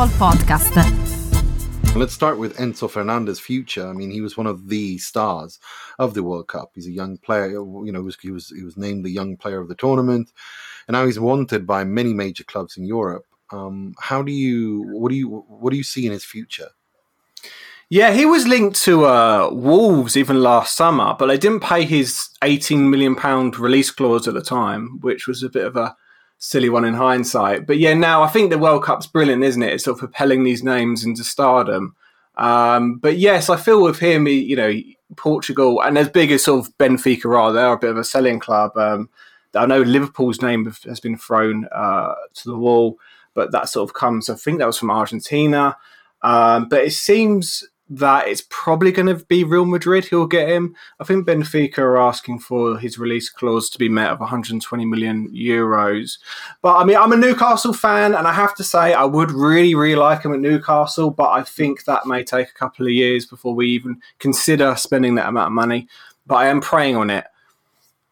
Football Podcast. Let's start with Enzo Fernandez's future. I mean, he was one of the stars of the World Cup. He's a young player. You know, he was he was named the young player of the tournament, and now he's wanted by many major clubs in Europe. Um, how do you what do you what do you see in his future? Yeah, he was linked to uh, Wolves even last summer, but they didn't pay his 18 million pound release clause at the time, which was a bit of a silly one in hindsight. But yeah, now I think the World Cup's brilliant, isn't it? It's sort of propelling these names into stardom. Um, but yes, I feel with him, you know, Portugal, and as big as sort of Benfica are, they're a bit of a selling club. Um, I know Liverpool's name has been thrown uh, to the wall, but that sort of comes, I think that was from Argentina. Um, but it seems that it's probably going to be Real Madrid who'll get him. I think Benfica are asking for his release clause to be met of 120 million euros. But I mean, I'm a Newcastle fan, and I have to say, I would really, really like him at Newcastle, but I think that may take a couple of years before we even consider spending that amount of money. But I am praying on it.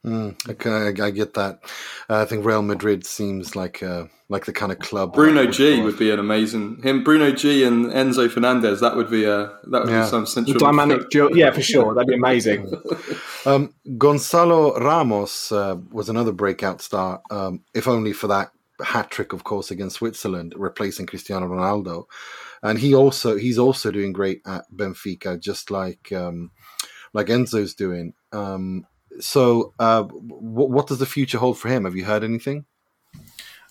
Mm, okay, I get that. Uh, I think Real Madrid seems like uh, like the kind of club. Bruno G would be an amazing him. Bruno G and Enzo Fernandez. That would be a that would yeah. be some central dynamic. Duo, yeah, for sure. That'd be amazing. um, Goncalo Ramos uh, was another breakout star, um, if only for that hat trick, of course, against Switzerland, replacing Cristiano Ronaldo. And he also he's also doing great at Benfica, just like um, like Enzo's doing. Um, so, uh, what, what does the future hold for him? Have you heard anything?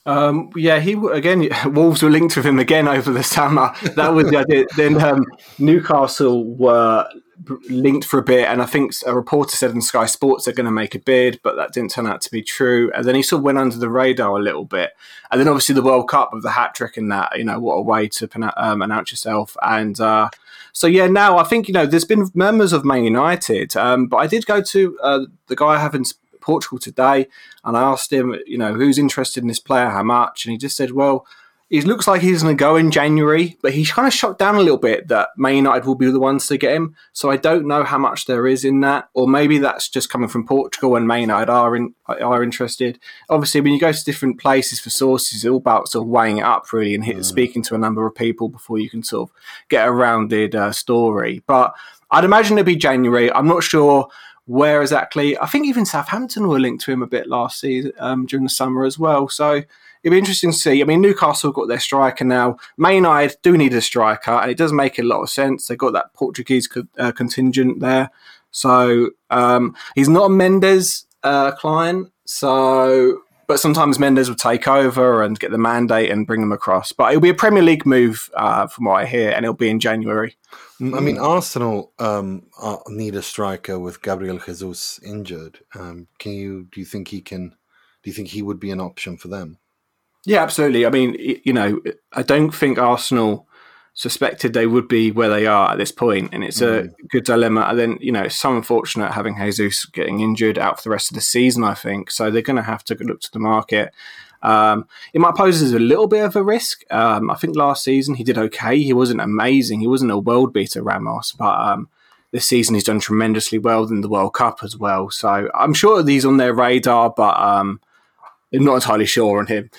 Um, yeah, he again. Wolves were linked with him again over the summer. That was the idea. Then um, Newcastle were linked for a bit, and I think a reporter said in Sky Sports they're going to make a bid, but that didn't turn out to be true. And then he sort of went under the radar a little bit. And then obviously the World Cup of the hat trick and that, you know, what a way to um, announce yourself. And uh, so yeah, now I think you know there's been members of Man United, um, but I did go to uh, the guy I have in Portugal today, and I asked him, you know, who's interested in this player, how much, and he just said, well he looks like he's going to go in January, but he's kind of shot down a little bit that Man United will be the ones to get him. So I don't know how much there is in that, or maybe that's just coming from Portugal and Man United are in, are interested. Obviously, when you go to different places for sources, it's all about sort of weighing it up really and hit, mm. speaking to a number of people before you can sort of get a rounded uh, story. But I'd imagine it'd be January. I'm not sure where exactly. I think even Southampton were linked to him a bit last season um, during the summer as well. So it'd be interesting to see. I mean, Newcastle got their striker now. United do need a striker, and it does make a lot of sense. They've got that Portuguese co- uh, contingent there. So um, he's not a Mendes uh, client. So, but sometimes Mendes will take over and get the mandate and bring them across. But it'll be a Premier League move, uh, from what I hear, and it'll be in January. I mean, Arsenal um, need a striker with Gabriel Jesus injured. Um, can you do you think he can? Do you think he would be an option for them? Yeah, absolutely. I mean, you know, I don't think Arsenal suspected they would be where they are at this point, and it's mm. a good dilemma. And then, you know, it's so unfortunate having Jesus getting injured out for the rest of the season. I think so. They're going to have to look to the market. Um, it might pose as a little bit of a risk. Um, I think last season he did okay. He wasn't amazing. He wasn't a world beater, Ramos, but um, this season he's done tremendously well in the World Cup as well. So I'm sure he's on their radar, but um, I'm not entirely sure on him.